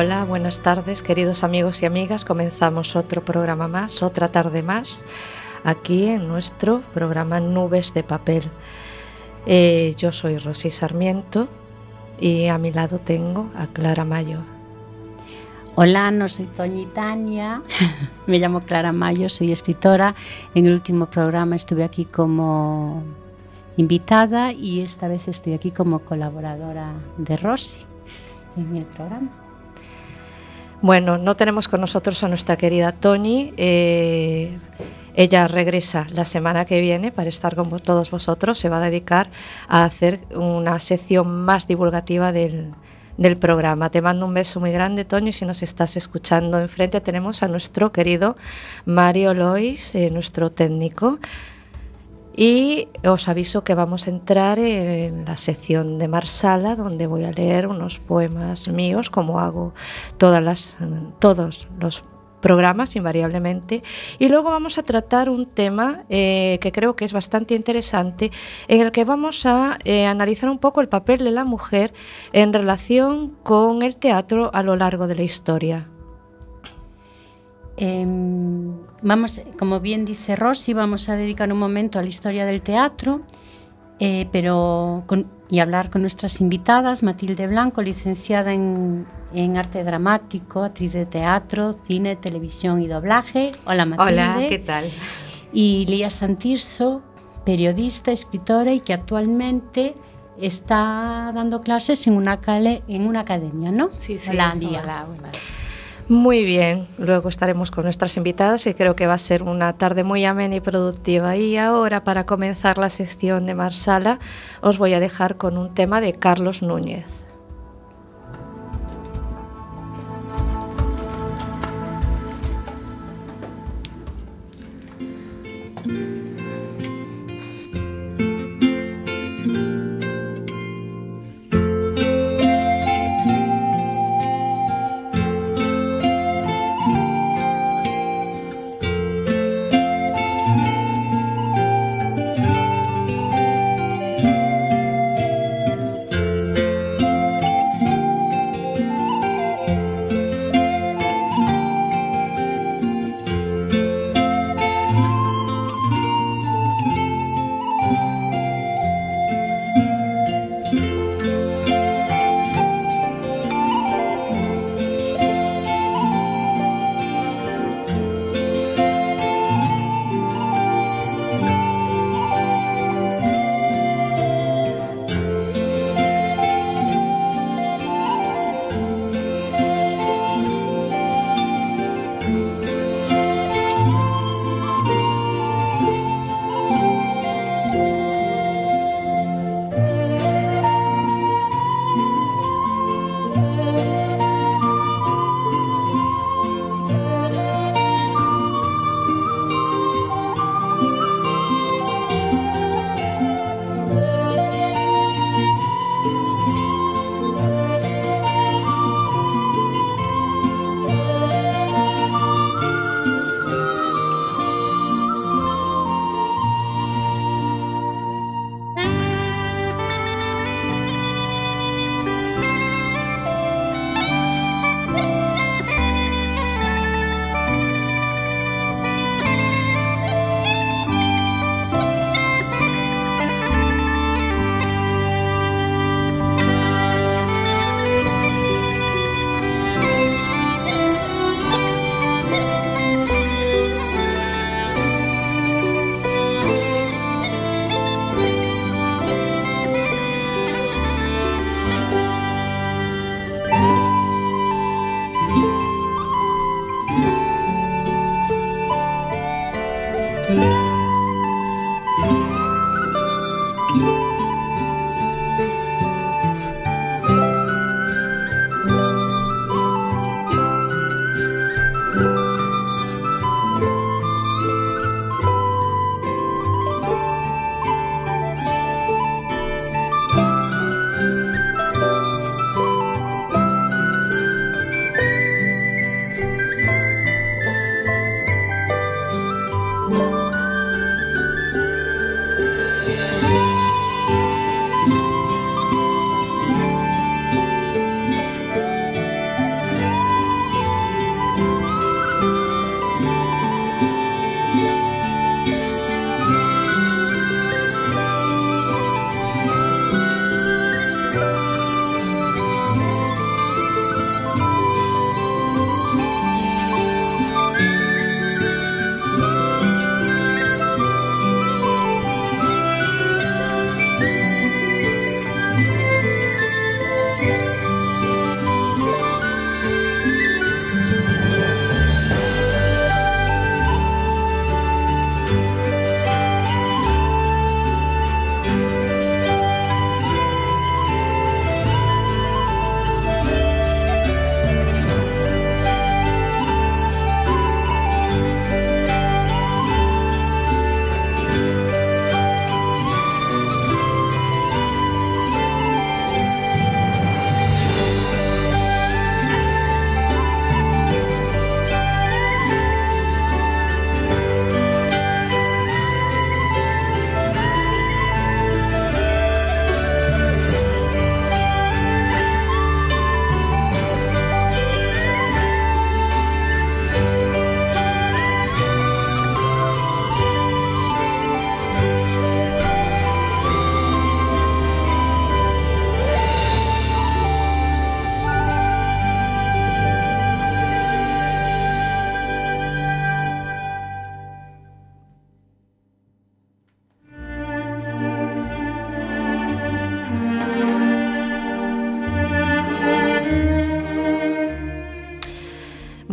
Hola, buenas tardes, queridos amigos y amigas. Comenzamos otro programa más, otra tarde más, aquí en nuestro programa Nubes de Papel. Eh, yo soy Rosy Sarmiento y a mi lado tengo a Clara Mayo. Hola, no soy Toñitania, me llamo Clara Mayo, soy escritora. En el último programa estuve aquí como invitada y esta vez estoy aquí como colaboradora de Rosy en el programa. Bueno, no tenemos con nosotros a nuestra querida Tony. Eh, ella regresa la semana que viene para estar con todos vosotros. Se va a dedicar a hacer una sección más divulgativa del, programa. Te mando un beso muy grande, Tony, si nos estás escuchando. Enfrente tenemos a nuestro querido Mario Lois, eh, nuestro técnico. Y os aviso que vamos a entrar en la sección de Marsala, donde voy a leer unos poemas míos, como hago todas las, todos los programas invariablemente y luego vamos a tratar un tema eh, que creo que es bastante interesante en el que vamos a eh, analizar un poco el papel de la mujer en relación con el teatro a lo largo de la historia. Em, vamos, como bien dice Rosy, vamos a dedicar un momento a la historia del teatro, eh, pero y hablar con nuestras invitadas, Matilde Blanco, licenciada en, arte dramático, actriz de teatro, cine, televisión y doblaje. Hola Matilde. Hola, ¿qué tal? Y Lía Santirso, periodista, escritora y que actualmente está dando clases en una, en una academia, ¿no? Sí, sí. Hola, Lía. Hola, muy bien, luego estaremos con nuestras invitadas y creo que va a ser una tarde muy amena y productiva. Y ahora, para comenzar la sección de Marsala, os voy a dejar con un tema de Carlos Núñez.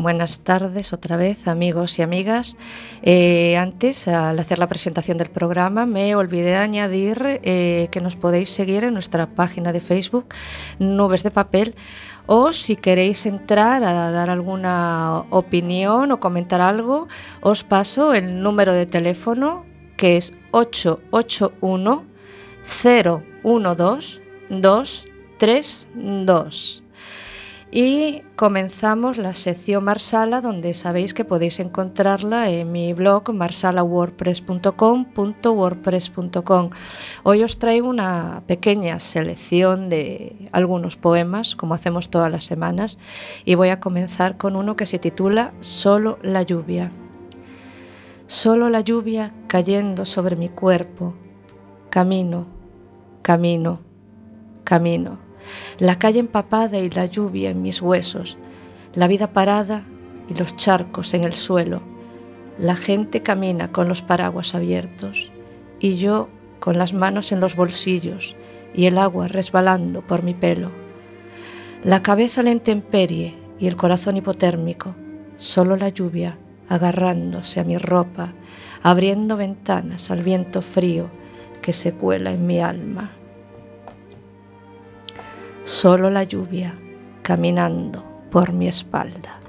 Buenas tardes otra vez amigos y amigas. Eh, antes, al hacer la presentación del programa, me olvidé de añadir eh, que nos podéis seguir en nuestra página de Facebook, Nubes de Papel, o si queréis entrar a dar alguna opinión o comentar algo, os paso el número de teléfono que es 881 012 232. Y comenzamos la sección Marsala, donde sabéis que podéis encontrarla en mi blog marsala.wordpress.com.wordpress.com. Hoy os traigo una pequeña selección de algunos poemas, como hacemos todas las semanas, y voy a comenzar con uno que se titula Solo la lluvia. Solo la lluvia cayendo sobre mi cuerpo. Camino, camino, camino la calle empapada y la lluvia en mis huesos, la vida parada y los charcos en el suelo. La gente camina con los paraguas abiertos y yo con las manos en los bolsillos y el agua resbalando por mi pelo. La cabeza la intemperie y el corazón hipotérmico, solo la lluvia agarrándose a mi ropa, abriendo ventanas al viento frío que se cuela en mi alma solo la lluvia caminando por mi espalda.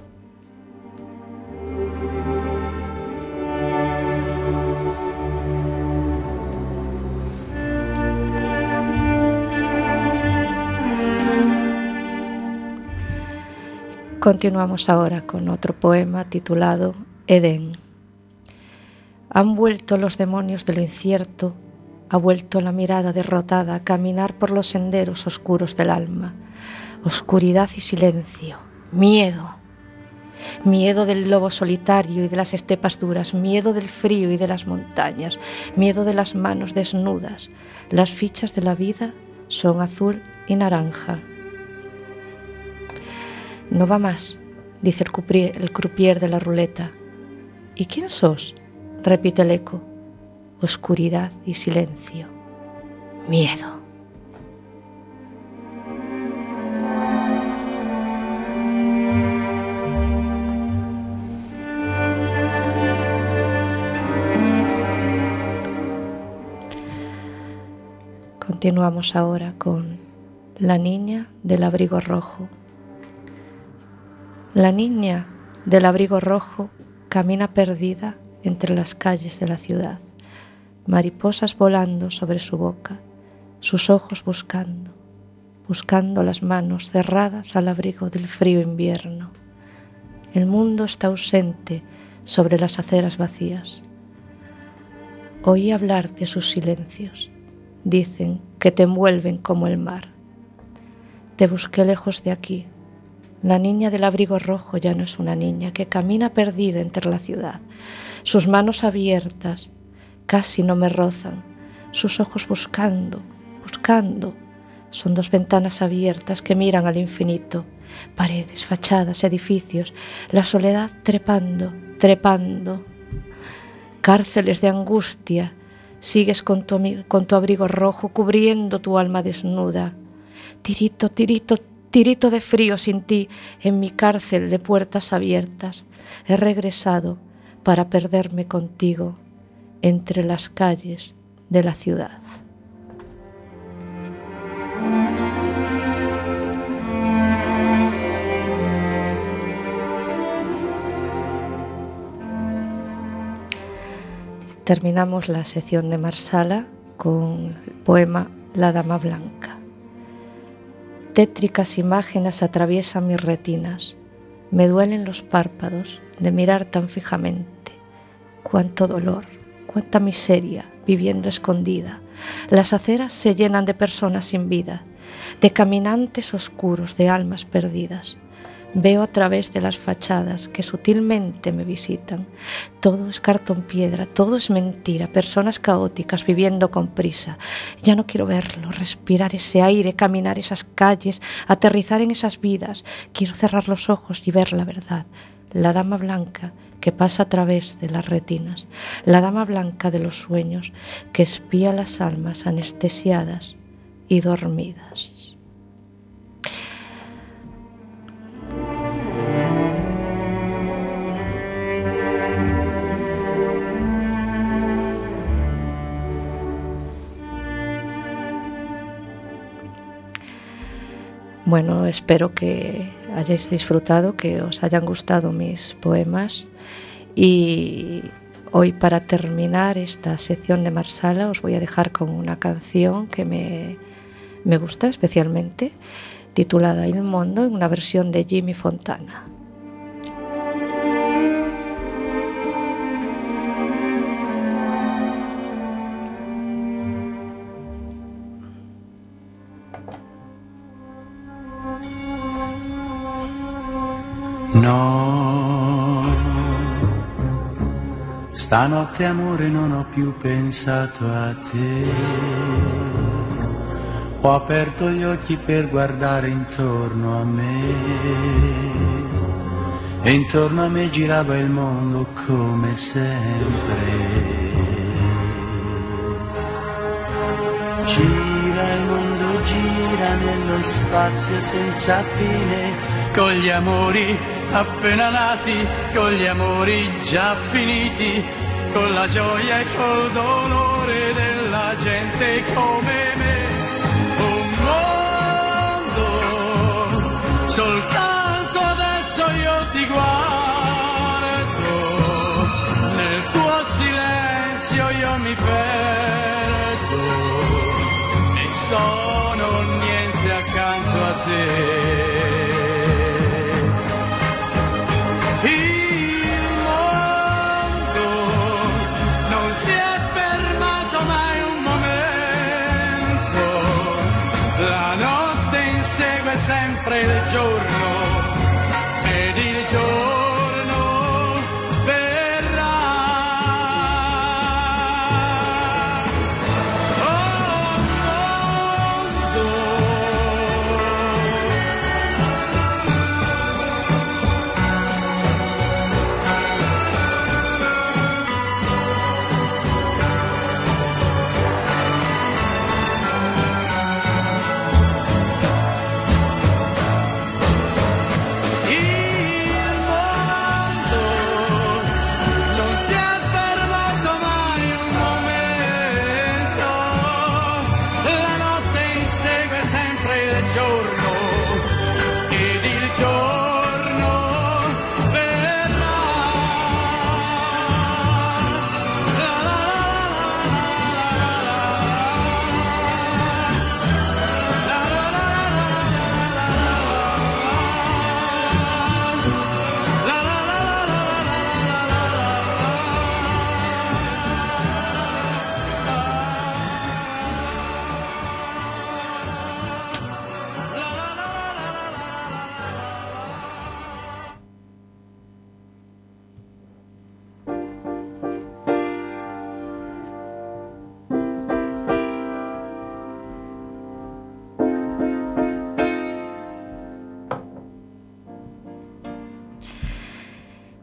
Continuamos ahora con otro poema titulado Edén. Han vuelto los demonios del incierto ha vuelto la mirada derrotada a caminar por los senderos oscuros del alma. Oscuridad y silencio, miedo. Miedo del lobo solitario y de las estepas duras, miedo del frío y de las montañas, miedo de las manos desnudas. Las fichas de la vida son azul y naranja. No va más, dice el croupier, de la ruleta. ¿Y quién sos? repite el eco oscuridad y silencio, miedo. Continuamos ahora con la niña del abrigo rojo. La niña del abrigo rojo camina perdida entre las calles de la ciudad mariposas volando sobre su boca, sus ojos buscando, buscando las manos cerradas al abrigo del frío invierno. El mundo está ausente sobre las aceras vacías. Oí hablar de sus silencios. Dicen que te envuelven como el mar. Te busqué lejos de aquí. La niña del abrigo rojo ya no es una niña que camina perdida entre la ciudad. Sus manos abiertas casi no me rozan, sus ojos buscando, buscando. Son dos ventanas abiertas que miran al infinito, paredes, fachadas, edificios, la soledad trepando, trepando. Cárceles de angustia, sigues con tu, con tu abrigo rojo cubriendo tu alma desnuda. Tirito, tirito, tirito de frío sin ti en mi cárcel de puertas abiertas. He regresado para perderme contigo entre las calles de la ciudad. Terminamos la sección de Marsala con el poema La Dama Blanca. Tétricas imágenes atraviesan mis retinas. Me duelen los párpados de mirar tan fijamente. Cuánto dolor cuánta miseria viviendo escondida. Las aceras se llenan de personas sin vida, de caminantes oscuros, de almas perdidas. Veo a través de las fachadas que sutilmente me visitan. Todo es cartón piedra, todo es mentira, personas caóticas viviendo con prisa. Ya no quiero verlo, respirar ese aire, caminar esas calles, aterrizar en esas vidas. Quiero cerrar los ojos y ver la verdad. La dama blanca que pasa a través de las retinas, la dama blanca de los sueños que espía las almas anestesiadas y dormidas. Bueno, espero que hayáis disfrutado, que os hayan gustado mis poemas y hoy para terminar esta sección de Marsala os voy a dejar con una canción que me, me gusta especialmente, titulada Il Mondo, en una versión de Jimmy Fontana. No, stanotte amore non ho più pensato a te. Ho aperto gli occhi per guardare intorno a me. E intorno a me girava il mondo come sempre. Gira il mondo, gira nello spazio senza fine, con gli amori appena nati, con gli amori già finiti, con la gioia e col dolore della gente come me. Un mondo, soltanto adesso io ti guardo, nel tuo silenzio io mi perdo e sono sempre il giorno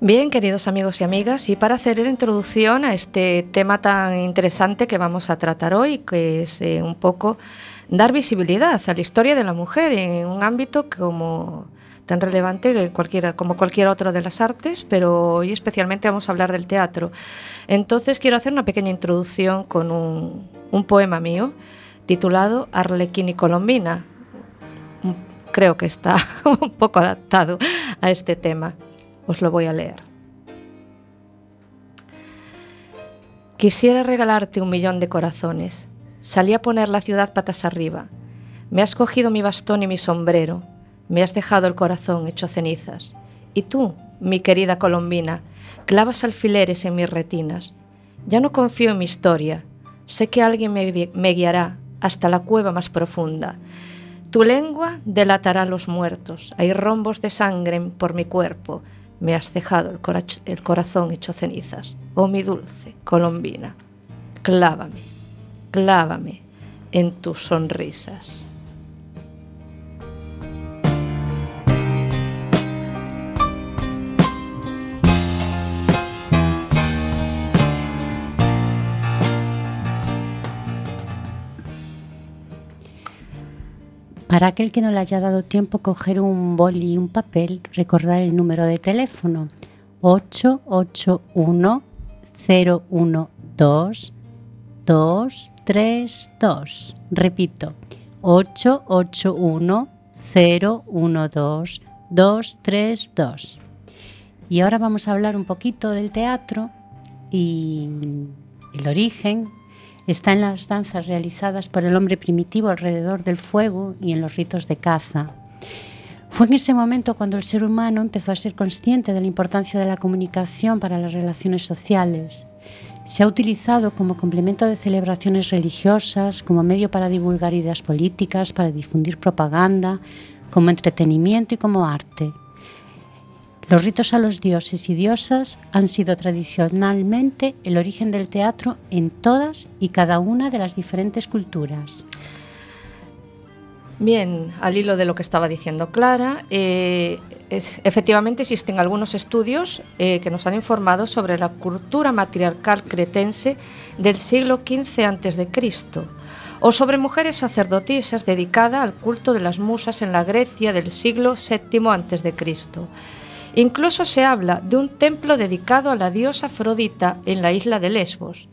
Bien, queridos amigos y amigas, y para hacer la introducción a este tema tan interesante que vamos a tratar hoy, que es eh, un poco dar visibilidad a la historia de la mujer en un ámbito como tan relevante cualquiera, como cualquier otro de las artes, pero hoy especialmente vamos a hablar del teatro. Entonces quiero hacer una pequeña introducción con un, un poema mío titulado Arlequín y Colombina. Creo que está un poco adaptado a este tema. Os lo voy a leer. Quisiera regalarte un millón de corazones. Salí a poner la ciudad patas arriba. Me has cogido mi bastón y mi sombrero. Me has dejado el corazón hecho cenizas. Y tú, mi querida colombina, clavas alfileres en mis retinas. Ya no confío en mi historia. Sé que alguien me, gui- me guiará hasta la cueva más profunda. Tu lengua delatará a los muertos. Hay rombos de sangre por mi cuerpo. Me has dejado el, el corazón hecho cenizas. Oh mi dulce colombina, clávame, clávame en tus sonrisas. Para aquel que no le haya dado tiempo coger un boli y un papel, recordar el número de teléfono 881 012 232. Repito, 881 012 232. Y ahora vamos a hablar un poquito del teatro y el origen está en las danzas realizadas por el hombre primitivo alrededor del fuego y en los ritos de caza. Fue en ese momento cuando el ser humano empezó a ser consciente de la importancia de la comunicación para las relaciones sociales. Se ha utilizado como complemento de celebraciones religiosas, como medio para divulgar ideas políticas, para difundir propaganda, como entretenimiento y como arte. Los ritos a los dioses y diosas han sido tradicionalmente el origen del teatro en todas y cada una de las diferentes culturas. Bien, al hilo de lo que estaba diciendo Clara, eh, efectivamente existen algunos estudios eh, que nos han informado sobre la cultura matriarcal cretense del siglo XV a.C. o sobre mujeres sacerdotisas dedicadas al culto de las musas en la Grecia del siglo VII a.C. Incluso se habla de un templo dedicado a la diosa Afrodita en la isla de Lesbos.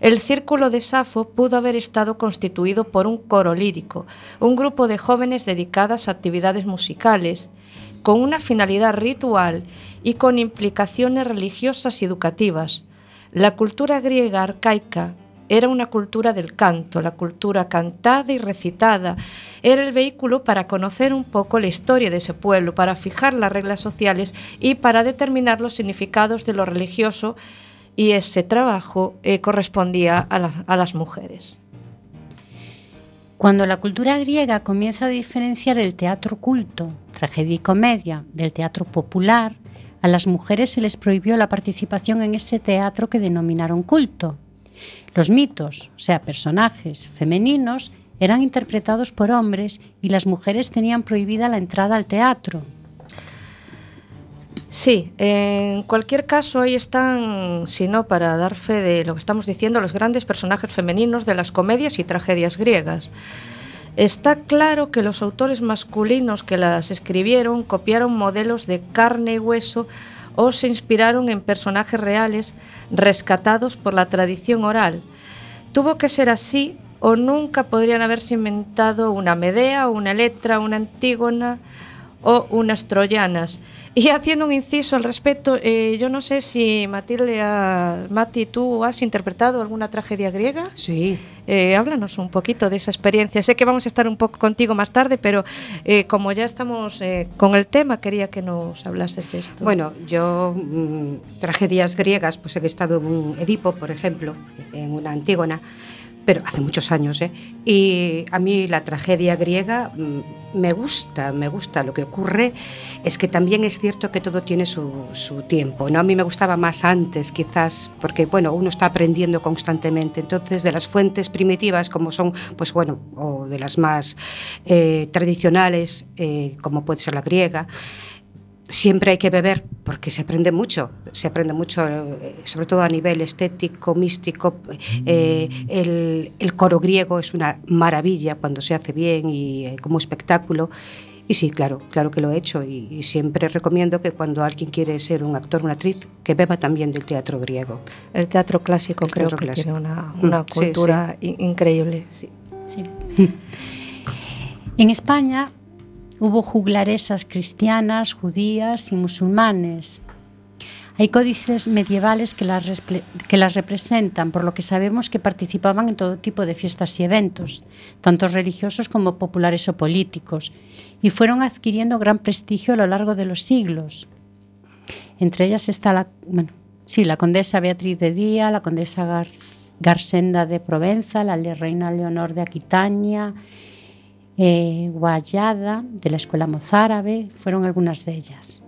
El círculo de Safo pudo haber estado constituido por un coro lírico, un grupo de jóvenes dedicadas a actividades musicales, con una finalidad ritual y con implicaciones religiosas y educativas. La cultura griega arcaica era una cultura del canto, la cultura cantada y recitada. Era el vehículo para conocer un poco la historia de ese pueblo, para fijar las reglas sociales y para determinar los significados de lo religioso y ese trabajo eh, correspondía a, a las mujeres. Cuando la cultura griega comienza a diferenciar el teatro culto, tragedia y comedia, del teatro popular, a las mujeres se les prohibió la participación en ese teatro que denominaron culto. Los mitos, o sea, personajes femeninos, eran interpretados por hombres y las mujeres tenían prohibida la entrada al teatro. Sí, en cualquier caso ahí están, si no para dar fe de lo que estamos diciendo, los grandes personajes femeninos de las comedias y tragedias griegas. Está claro que los autores masculinos que las escribieron copiaron modelos de carne y hueso o se inspiraron en personajes reales rescatados por la tradición oral. Tuvo que ser así o nunca podrían haberse inventado una Medea, una Letra, una Antígona o unas Troyanas. Y haciendo un inciso al respecto, eh, yo no sé si Matilde, a, Mati, tú has interpretado alguna tragedia griega. Sí. Eh, háblanos un poquito de esa experiencia. Sé que vamos a estar un poco contigo más tarde, pero eh, como ya estamos eh, con el tema, quería que nos hablases de esto. Bueno, yo mmm, tragedias griegas, pues he estado en un Edipo, por ejemplo, en una Antígona, pero hace muchos años, ¿eh? Y a mí la tragedia griega mm, me gusta, me gusta. Lo que ocurre es que también es cierto que todo tiene su, tiempo, ¿no? A mí me gustaba más antes, quizás, porque, bueno, uno está aprendiendo constantemente. Entonces, de las fuentes primitivas, como son, pues bueno, o de las más eh, tradicionales, eh, como puede ser la griega, siempre hay que beber porque se aprende mucho, se aprende mucho, eh, sobre todo a nivel estético, místico. Eh, el, el, coro griego es una maravilla cuando se hace bien y eh, como espectáculo. Y sí, claro, claro que lo he hecho y, y, siempre recomiendo que cuando alguien quiere ser un actor, una actriz, que beba también del teatro griego. El teatro clásico el creo teatro que clásico. tiene una, una cultura sí, sí. increíble. Sí. En España Hubo juglaresas cristianas, judías y musulmanes. Hay códices medievales que las, representan, por lo que sabemos que participaban en todo tipo de fiestas y eventos, tanto religiosos como populares o políticos, y fueron adquiriendo gran prestigio a lo largo de los siglos. Entre ellas está la, bueno, sí, la condesa Beatriz de Día, la condesa Gar, Garsenda de Provenza, la reina Leonor de Aquitania eh, Guayada, de la escuela mozárabe, fueron algunas de ellas.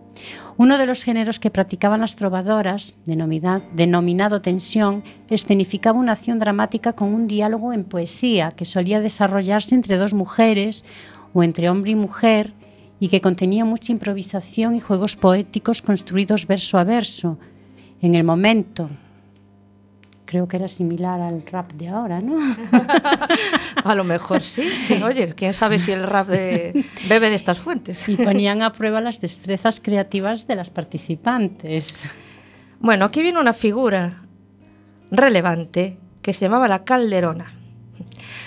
Uno de los géneros que practicaban las trovadoras, denominado, denominado tensión, escenificaba una acción dramática con un diálogo en poesía que solía desarrollarse entre dos mujeres o entre hombre y mujer y que contenía mucha improvisación y juegos poéticos construidos verso a verso. En el momento creo que era similar al rap de ahora, ¿no? a lo mejor sí, sí, oye, quién sabe si el rap de, bebe de estas fuentes. y ponían a prueba las destrezas creativas de las participantes. Bueno, aquí viene una figura relevante que se llamaba la Calderona.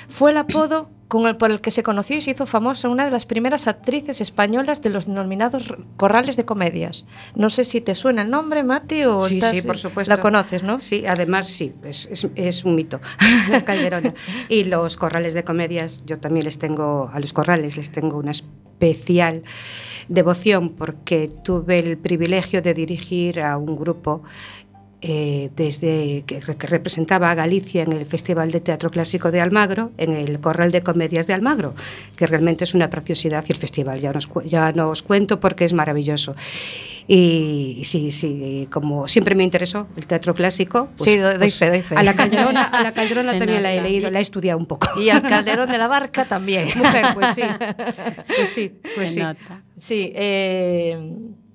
Fue el apodo con el, por el que se conoció y se hizo famosa una de las primeras actrices españolas de los denominados corrales de comedias. No sé si te suena el nombre, Mati, o Sí, estás- sí, por supuesto. la conoces, ¿no? Sí, además sí, es, es- es un mito, Calderona. Y los corrales de comedias, yo también les tengo, a los corrales les tengo una especial devoción porque tuve el privilegio de dirigir a un grupo eh, desde que, que representaba a Galicia en el Festival de Teatro Clásico de Almagro, en el Corral de Comedias de Almagro, que realmente es una preciosidad y el festival ya nos, ya nos cuento porque es maravilloso. Y, y sí, sí, como siempre me interesó el teatro clásico. pues- Sí, doy pues fe, doy fe. A la Calderona, a la Calderona también la he nota. leído, la he estudiado un poco. Y al Calderón de la Barca también. Mujer, pues sí. Pues sí, pues Se sí. nota. Sí, eh,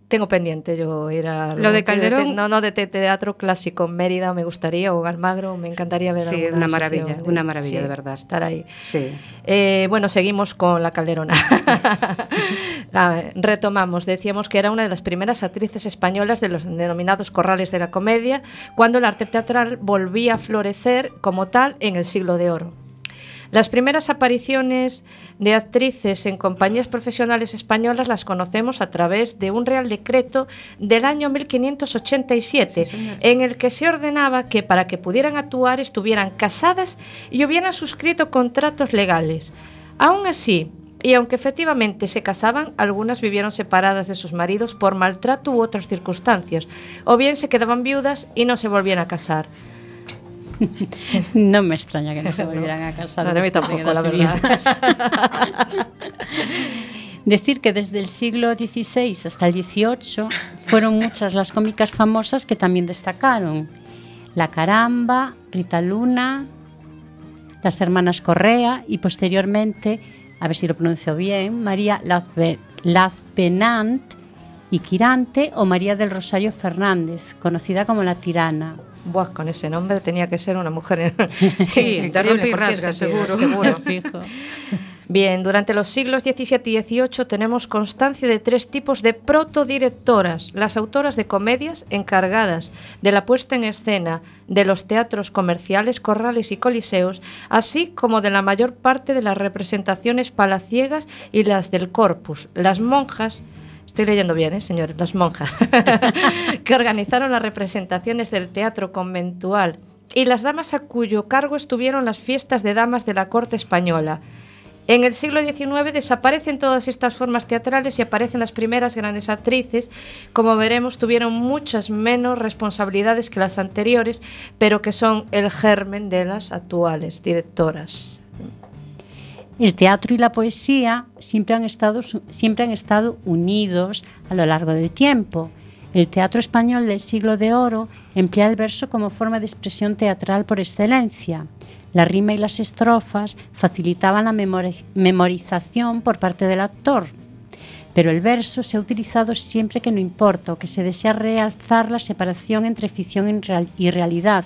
tengo pendiente yo ir a... Lo de Calderón- no, no, de te- teatro clásico Mérida me gustaría, o Almagro, me encantaría ver Sí, una maravilla, una maravilla, de verdad. Estar ahí. Sí. Eh, bueno, seguimos con la Calderona. Ah, retomamos, decíamos que era una de las primeras actrices españolas de los denominados corrales de la comedia, cuando el arte teatral volvía a florecer como tal en el siglo de oro. Las primeras apariciones de actrices en compañías profesionales españolas las conocemos a través de un Real Decreto del año 1587, en el que se ordenaba que para que pudieran actuar estuvieran casadas y hubieran suscrito contratos legales. Aún así, y aunque efectivamente se casaban, algunas vivieron separadas de sus maridos por maltrato u otras circunstancias, o bien se quedaban viudas y no se volvían a casar. No me extraña que no se volvieran a casar. No, después de tampoco, la verdad. Decir que desde el siglo XVI hasta el XVIII fueron muchas las cómicas famosas que también destacaron. La Caramba, Rita Luna, las hermanas Correa y posteriormente, a ver si lo pronuncio bien, María Lazpenant y Quirante o María del Rosario Fernández, conocida como la tirana. Buah, con ese nombre tenía que ser una mujer. Sí, y rasga, seguro. seguro. Fijo. Bien, durante los siglos XVII y XVIII tenemos constancia de tres tipos de protodirectoras, las autoras de comedias encargadas de la puesta en escena de los teatros comerciales, corrales y coliseos, así como de la mayor parte de las representaciones palaciegas y las del corpus, las monjas Estoy leyendo bien, ¿eh, señores? Las monjas, que organizaron las representaciones del teatro conventual y las damas a cuyo cargo estuvieron las fiestas de damas de la corte española. En el siglo XIX desaparecen todas estas formas teatrales y aparecen las primeras grandes actrices. Como veremos, tuvieron muchas menos responsabilidades que las anteriores, pero que son el germen de las actuales directoras. El teatro y la poesía siempre han, estado, siempre han estado unidos a lo largo del tiempo. El teatro español del siglo de oro emplea el verso como forma de expresión teatral por excelencia. La rima y las estrofas facilitaban la memori- memorización por parte del actor, pero el verso se ha utilizado siempre que no importa o que se desea realzar la separación entre ficción y realidad.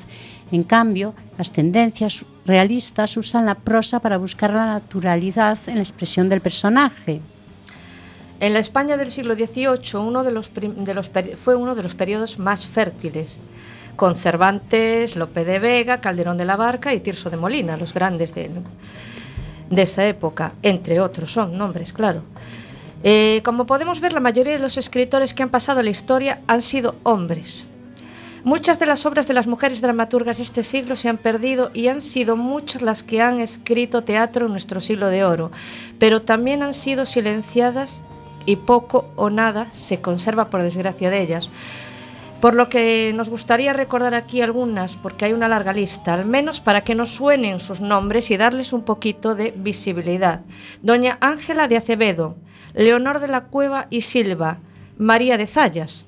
En cambio, las tendencias realistas usan la prosa para buscar la naturalidad en la expresión del personaje. En la España del siglo XVIII fue uno de los periodos más fértiles, con Cervantes, Lope de Vega, Calderón de la Barca y Tirso de Molina, los grandes de, esa época, entre otros son nombres, claro. Eh, como podemos ver, la mayoría de los escritores que han pasado la historia han sido hombres. Muchas de las obras de las mujeres dramaturgas de este siglo se han perdido y han sido muchas las que han escrito teatro en nuestro siglo de oro, pero también han sido silenciadas y poco o nada se conserva por desgracia de ellas. Por lo que nos gustaría recordar aquí algunas, porque hay una larga lista, al menos para que nos suenen sus nombres y darles un poquito de visibilidad. Doña Ángela de Acevedo, Leonor de la Cueva y Silva, María de Zayas,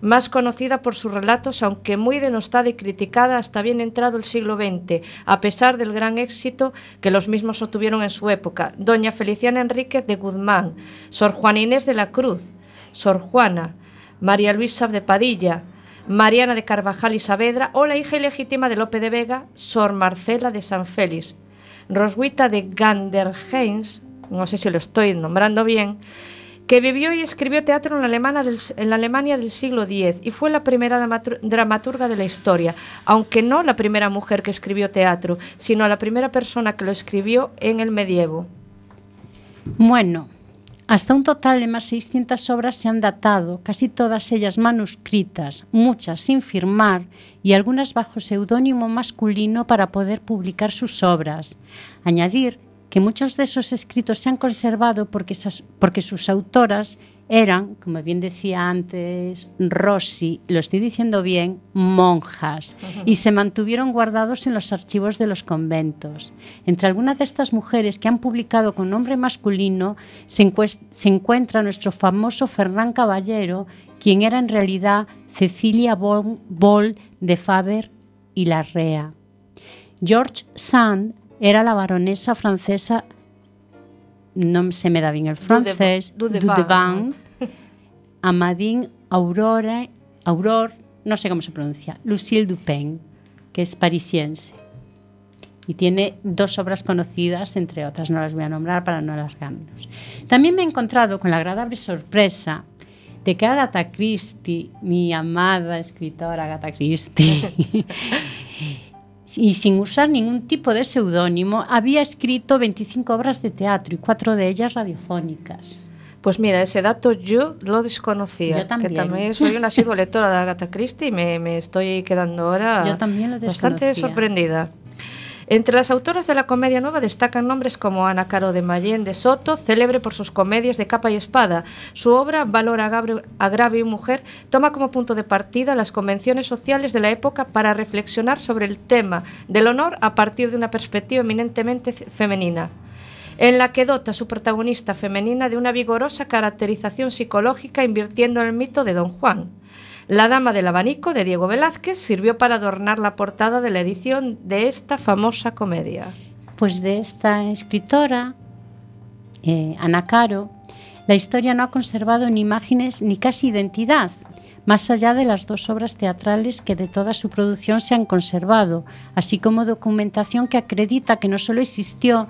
más conocida por sus relatos, aunque muy denostada y criticada hasta bien entrado el siglo XX, a pesar del gran éxito que los mismos obtuvieron en su época. Doña Feliciana Enríquez de Guzmán, Sor Juana Inés de la Cruz, Sor Juana, María Luisa de Padilla, Mariana de Carvajal y Saavedra o la hija ilegítima de Lope de Vega, Sor Marcela de San Félix. Roswitha de Ganderheims, no sé si lo estoy nombrando bien, que vivió y escribió teatro en la, Alemania del, en la Alemania del siglo X y fue la primera dramaturga de la historia, aunque no la primera mujer que escribió teatro, sino la primera persona que lo escribió en el medievo. Bueno, hasta un total de más 600 obras se han datado, casi todas ellas manuscritas, muchas sin firmar y algunas bajo seudónimo masculino para poder publicar sus obras. Añadir que muchos de esos escritos se han conservado porque, porque sus autoras eran, como bien decía antes Rossi, lo estoy diciendo bien, monjas, y se mantuvieron guardados en los archivos de los conventos. Entre algunas de estas mujeres que han publicado con nombre masculino se, se encuentra nuestro famoso Fernán Caballero, quien era en realidad Cecilia Boll de Faber y Larrea. George Sand era la baronesa francesa no se me da bien el francés du, de, Amadine Aurora Auror, no sé como se pronuncia Lucille Dupin, que es parisiense y tiene dos obras conocidas, entre otras, no las voy a nombrar para no alargarnos. También me he encontrado con la agradable sorpresa de que Agatha Christie, mi amada escritora Agatha Christie, y sin usar ningún tipo de seudónimo, había escrito 25 obras de teatro y cuatro de ellas radiofónicas. Pues mira, ese dato yo lo desconocía. Yo también. Que también soy una asidua lectora de Agatha Christie y me, me estoy quedando ahora bastante sorprendida. Entre las autoras de la comedia nueva destacan nombres como Ana Caro de Mayén de Soto, célebre por sus comedias de capa y espada. Su obra, Valor, Agravio y Mujer, toma como punto de partida las convenciones sociales de la época para reflexionar sobre el tema del honor a partir de una perspectiva eminentemente femenina en la que dota a su protagonista femenina de una vigorosa caracterización psicológica invirtiendo en el mito de Don Juan. La Dama del Abanico de Diego Velázquez sirvió para adornar la portada de la edición de esta famosa comedia. Pues de esta escritora, eh, Ana Caro, la historia no ha conservado ni imágenes ni casi identidad, más allá de las dos obras teatrales que de toda su producción se han conservado, así como documentación que acredita que no solo existió,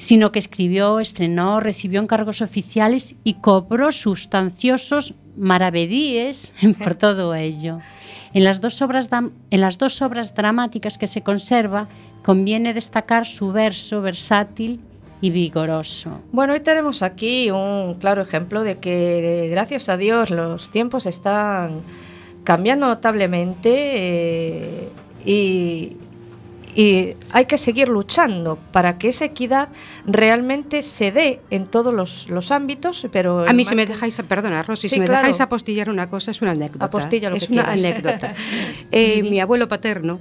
sino que escribió, estrenó, recibió encargos oficiales y cobró sustanciosos maravedíes por todo ello. En las, dos obras en las dos obras dramáticas que se conserva, conviene destacar su verso versátil y vigoroso. Bueno, hoy tenemos aquí un claro ejemplo de que, gracias a Dios, los tiempos están cambiando notablemente eh, y y hay que seguir luchando para que esa equidad realmente se dé en todos los, ámbitos, pero... A mí si me dejáis, perdona Rosy, si me dejáis apostillar una cosa, es una anécdota. Apostilla lo es una anécdota. Eh, mi abuelo paterno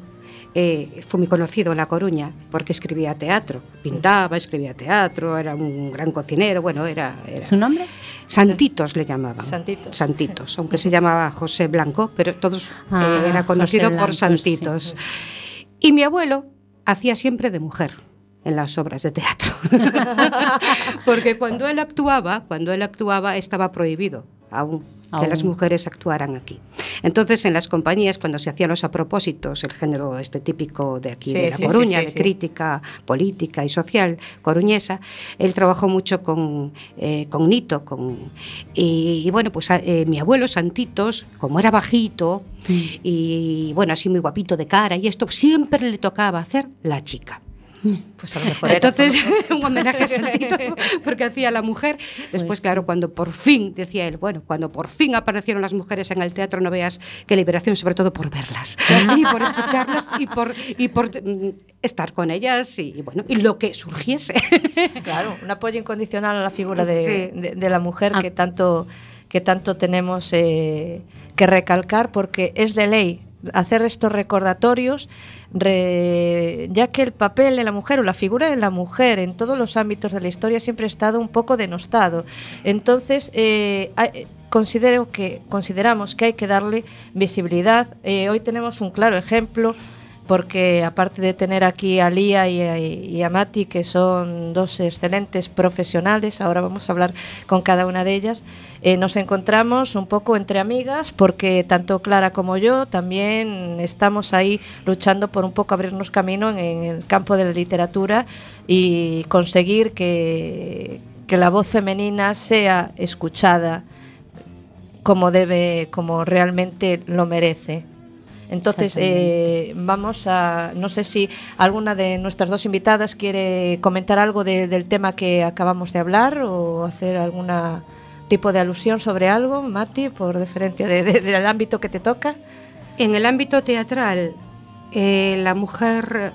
eh, fue muy conocido en La Coruña porque escribía teatro, pintaba, escribía teatro, era un gran cocinero, bueno, era... ¿Su nombre? Santitos le llamaban. Santitos. Santitos, aunque se llamaba José Blanco, pero todos ah, eh, era conocido por Santitos. Y mi abuelo hacía siempre de mujer en las obras de teatro. Porque cuando él actuaba, cuando él actuaba estaba prohibido aún que las mujeres actuaran aquí. Entonces, en las compañías, cuando se hacían los apropósitos, el género este típico de aquí, de La Coruña, de crítica política y social coruñesa, él trabajó mucho con, eh, con Nito, con, y, bueno, pues eh, mi abuelo Santitos, como era bajito mm. y bueno, así muy guapito de cara y esto, siempre le tocaba hacer la chica. Pues a lo mejor Entonces, un homenaje a Santito, porque hacía la mujer. Después, pues claro, cuando por fin, decía él, bueno, cuando por fin aparecieron las mujeres en el teatro, no veas qué liberación, sobre todo por verlas, y por escucharlas, y por, y por mm, estar con ellas, y, bueno, y lo que surgiese. Claro, un apoyo incondicional a la figura de, la mujer ah. que tanto que tanto tenemos eh, que recalcar porque es de ley hacer estos recordatorios, ya que el papel de la mujer o la figura de la mujer en todos los ámbitos de la historia siempre ha estado un poco denostado. Entonces, eh, considero que, consideramos que hay que darle visibilidad. Eh, hoy tenemos un claro ejemplo porque aparte de tener aquí a Lía y a, Mati, que son dos excelentes profesionales, ahora vamos a hablar con cada una de ellas, eh, nos encontramos un poco entre amigas, porque tanto Clara como yo también estamos ahí luchando por un poco abrirnos camino en, el campo de la literatura y conseguir que, que la voz femenina sea escuchada como debe, como realmente lo merece. Entonces, eh, vamos a, no sé si alguna de nuestras dos invitadas quiere comentar algo de- del tema que acabamos de hablar o hacer alguna tipo de alusión sobre algo, Mati, por deferencia de- de- del ámbito que te toca. En el ámbito teatral, eh, la mujer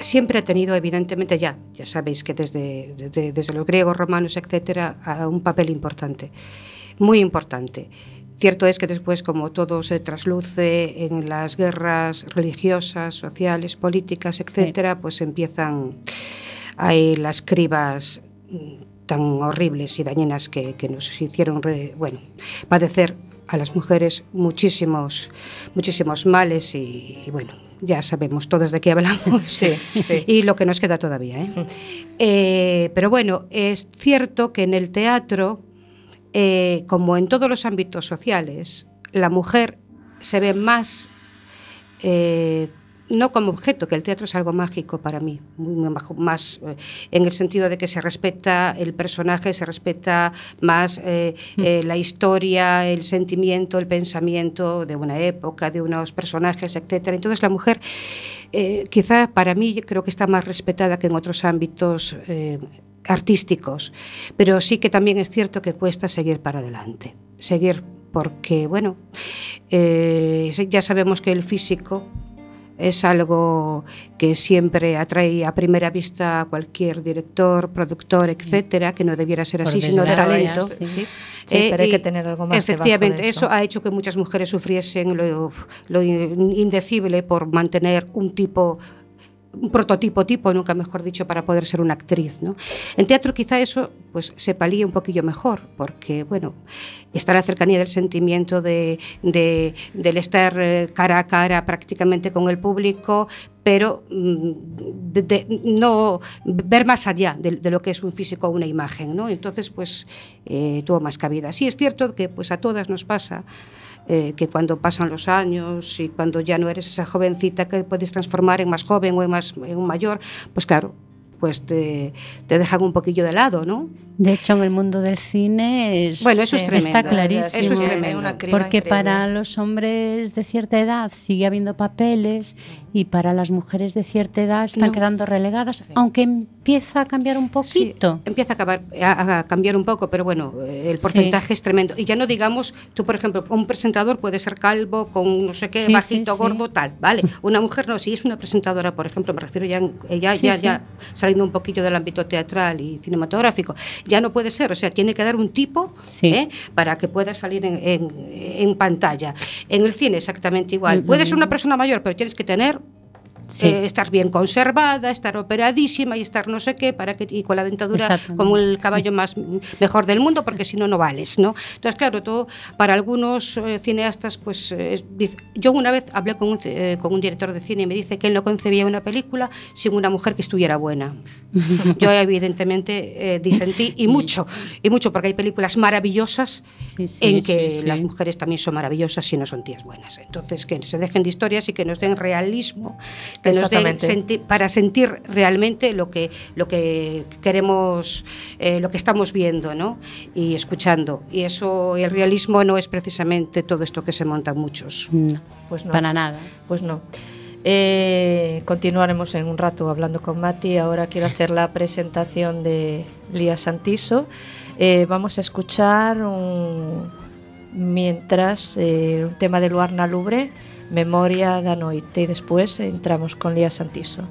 siempre ha tenido, evidentemente, ya, ya sabéis que desde, desde, desde los griegos, romanos, etcétera, un papel importante, muy importante. Cierto es que después, como todo se trasluce en las guerras religiosas, sociales, políticas, etcétera, pues empiezan ahí las cribas mm, tan horribles y dañinas que, que nos hicieron re- bueno, padecer a las mujeres muchísimos, muchísimos males y, y bueno, ya sabemos todos de qué hablamos Sí, sí. y lo que nos queda todavía. ¿eh? Eh, pero bueno, es cierto que en el teatro, eh, como en todos los ámbitos sociales, la mujer se ve más, eh, no como objeto, que el teatro es algo mágico para mí, muy más eh, en el sentido de que se respeta el personaje, se respeta más eh, eh, la historia, el sentimiento, el pensamiento de una época, de unos personajes, etc. Entonces la mujer quizá para mí creo que está más respetada que en otros ámbitos artísticos, pero sí que también es cierto que cuesta seguir para adelante, seguir porque, bueno, eh, ya sabemos que el físico es algo que siempre atrae a primera vista a cualquier director, productor, etcétera, que no debiera ser así, sino desgracia, talento. sí. Sí, sí, Eh, pero hay que tener algo más Efectivamente, de eso. ha hecho que muchas mujeres sufriesen lo, lo indecible por mantener un tipo un prototipo tipo, nunca mejor dicho, para poder ser una actriz. ¿no? En teatro quizá eso pues, se palía un poquillo mejor, porque bueno, está la cercanía del sentimiento de, de- del estar eh, cara a cara prácticamente con el público, pero mm, no ver más allá de, de lo que es un físico o una imagen. ¿no? Entonces, pues eh, tuvo más cabida. Sí, es cierto que pues, a todas nos pasa eh, que cuando pasan los años y cuando ya no eres esa jovencita que puedes transformar en más joven o en más en un mayor, pues claro, pues te, te dejan un poquillo de lado, ¿no? De hecho, en el mundo del cine es, Bueno, eso es tremendo. está clarísimo. Eso es Sí, tremendo. Porque increíble. para los hombres de cierta edad sigue habiendo papeles y para las mujeres de cierta edad están No. quedando relegadas, aunque empieza a cambiar un Sí, poquito. empieza a, acabar- a- a cambiar un poco, pero bueno, eh, el porcentaje es tremendo. Y ya no digamos, tú por ejemplo, un presentador puede ser calvo, con no sé qué, Sí, bajito, sí, sí. gordo, tal, ¿vale? Una mujer no, si es una presentadora, por ejemplo, me refiero ya, eh, ya, Sí, ya, sí. ya saliendo un poquillo del ámbito teatral y cinematográfico, ya no puede ser, o sea, tiene que dar un tipo Sí. ¿eh? para que pueda salir en, en- en pantalla. En el cine exactamente igual. Mm, Puedes ser mm. una persona mayor, pero tienes que tener Sí. eh, estar bien conservada, estar operadísima y estar no sé qué, para que, y con la dentadura como el caballo más mejor del mundo, porque si no, no vales, ¿no? Entonces, claro, todo, para algunos eh, cineastas, pues eh, yo una vez hablé con un, eh, con un director de cine y me dice que él no concebía una película sin una mujer que estuviera buena. Yo evidentemente disentí y mucho, y mucho, porque hay películas maravillosas Sí, sí, en que las mujeres también son maravillosas si no son tías buenas. Entonces, que se dejen de historias y que nos den realismo, que nos den senti- para sentir realmente lo que, lo que queremos, eh, lo que estamos viendo ¿no? y escuchando. Y eso, el realismo no es precisamente todo esto que se montan muchos. No, Pues no. para nada. Pues no. Eh, continuaremos en un rato hablando con Mati. Ahora quiero hacer la presentación de Lía Santiso. Eh, vamos a escuchar un- mientras eh, un tema de Luarna Lubre, Memoria da noite e despois entramos con Lía Santiso.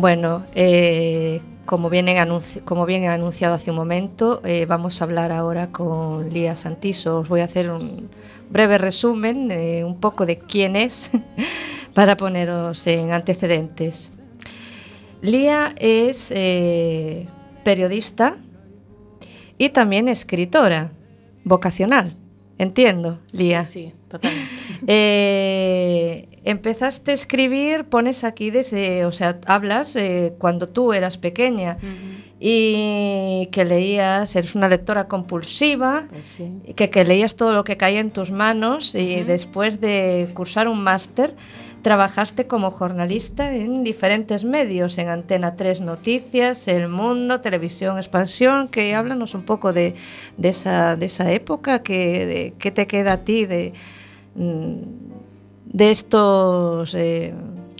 Bueno, eh, como, bien he anunciado hace un momento, eh, vamos a hablar ahora con Lía Santiso. Os voy a hacer un breve resumen, eh, un poco de quién es, para poneros en antecedentes. Lía es periodista y también escritora vocacional. Entiendo, Lía. Sí, sí totalmente. Eh, empezaste a escribir, pones aquí desde, o sea, hablas eh, cuando tú eras pequeña uh -huh. y que leías, eres una lectora compulsiva, pues sí. que, que leías todo lo que caía en tus manos y uh -huh. después de cursar un máster Trabajaste como jornalista en diferentes medios, en Antena 3 Noticias, El Mundo, Televisión Expansión, que háblanos un poco de, de, esa, de esa, época, que, de, que, te queda a ti de, mm, de estos... Eh,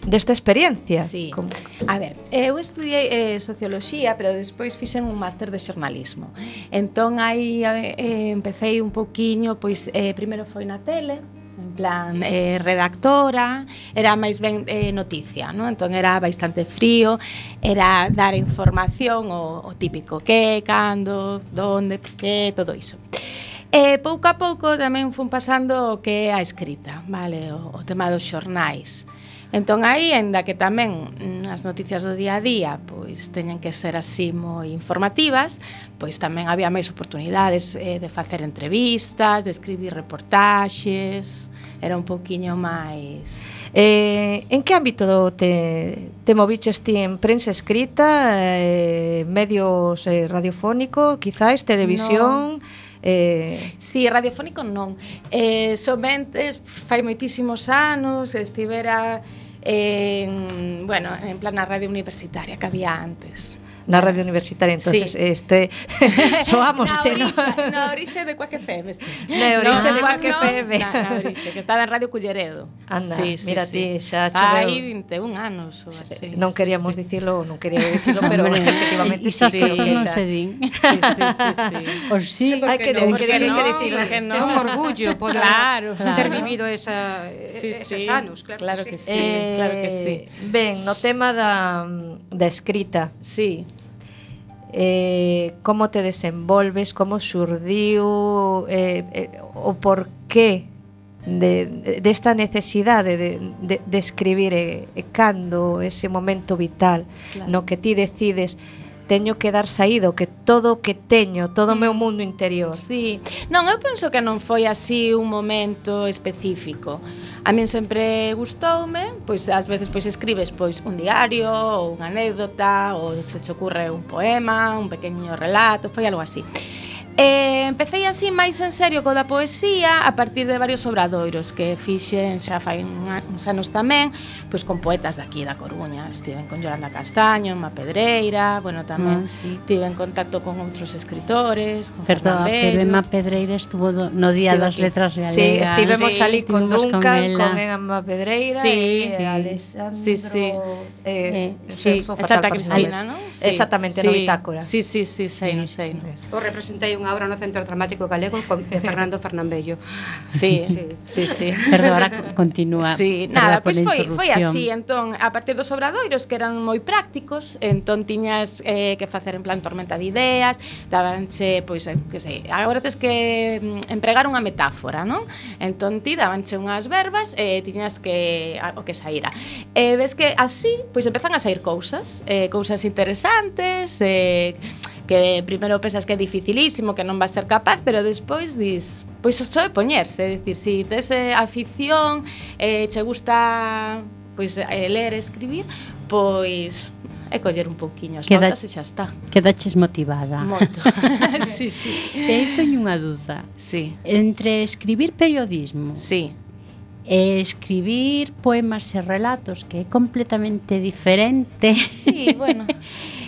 desta experiencia. Sí. Como... A ver, eh, eu estudiei eh, socioloxía, pero despois fixen un máster de xornalismo. Entón aí eh, empecé un pouquiño, pois eh, primeiro foi na tele, en plan eh, redactora, era máis ben eh, noticia, ¿no? entón era bastante frío, era dar información o, o típico que, cando, donde, que, todo iso. E pouco a pouco tamén fun pasando o que é a escrita, vale, o, o tema dos xornais. Entón aí, enda que tamén mm, as noticias do día a día pois teñen que ser así moi informativas, pois tamén había máis oportunidades eh, de facer entrevistas, de escribir reportaxes, era un pouquiño máis... Eh, en que ámbito te, te moviches ti? En prensa escrita, eh, medios eh, radiofónico, quizáis, televisión... No Eh... Si, sí, radiofónico non. Eh, somente fai moitísimos anos estivera en, bueno, en plan a radio universitaria que había antes na radio universitaria, entonces sí. este soamos, che, no? Na orixe de Cuac FM. Este. Na orixe no, de Cuac no, FM. Na, na orixe, que estaba en Radio Culleredo. Anda, sí, sí, mira sí. ti, xa choveu. Hai 21 anos ou así. Non queríamos sí, sí. dicilo, non quería dicilo, pero efectivamente esas sí, cosas non se din. Sí, sí, sí, sí. Os sí, hai que, no, que, que, no, que decir, que no. é un orgullo poder claro, claro. ter vivido esa, sí, esos sí. anos, claro, claro que sí. Que sí eh, claro que sí. Ben, no tema da, da escrita. Sí eh, como te desenvolves, como surdiu, eh, eh, o por qué de, desta de necesidade de, de, de escribir e, e cando ese momento vital claro. no que ti decides teño que dar saído, que todo o que teño, todo o meu mm. mundo interior. Sí. Non, eu penso que non foi así un momento específico. A min sempre gustoume, pois ás veces pois escribes pois un diario, ou unha anécdota, ou se te ocurre un poema, un pequeniño relato, foi algo así. E empecei así máis en serio co da poesía a partir de varios obradoiros que fixen xa fai uns anos tamén, pois con poetas daqui da Coruña, estiven con Yolanda Castaño, Ma Pedreira, bueno, tamén ah, sí. estive en contacto con outros escritores, con Perdón, Fernán Bello. Ma Pedreira estuvo do, no Día estive das aquí. Letras Galegas. Sí, estivemos sí, ali con Duncan, con, con Ma Pedreira sí, e sí. Alexandro sí, sí. Eh, eh, sí. Santa Cristina, non? Sí. Exactamente, sí. no Bitácora. Sí, sí, sí, sei, sí. non sei. Non. O representei unha obra no Centro Dramático Galego de Fernando Fernambello. Sí, sí, sí, sí. Perdona, continúa. Sí, nada, pois pues foi, foi así, entón, a partir dos obradoiros que eran moi prácticos, entón tiñas eh, que facer en plan tormenta de ideas, dabanche, pois, eh, que sei, agora tes que mm, empregar unha metáfora, non? Entón ti dabanche unhas verbas e eh, tiñas que a, o que saíra. E eh, ves que así, pois empezan a sair cousas, eh, cousas interesantes, eh, que primeiro pensas que é dificilísimo, que non vas ser capaz, pero despois dis, pois só é poñerse, é dicir, si tes eh, afición, eh, che gusta pois eh, ler, escribir, pois e coller un pouquiño as Queda, notas e xa está. Quedaches motivada. Moito. sí, sí. E teño unha dúda. Sí. Entre escribir periodismo sí. e escribir poemas e relatos, que é completamente diferente. Sí, bueno.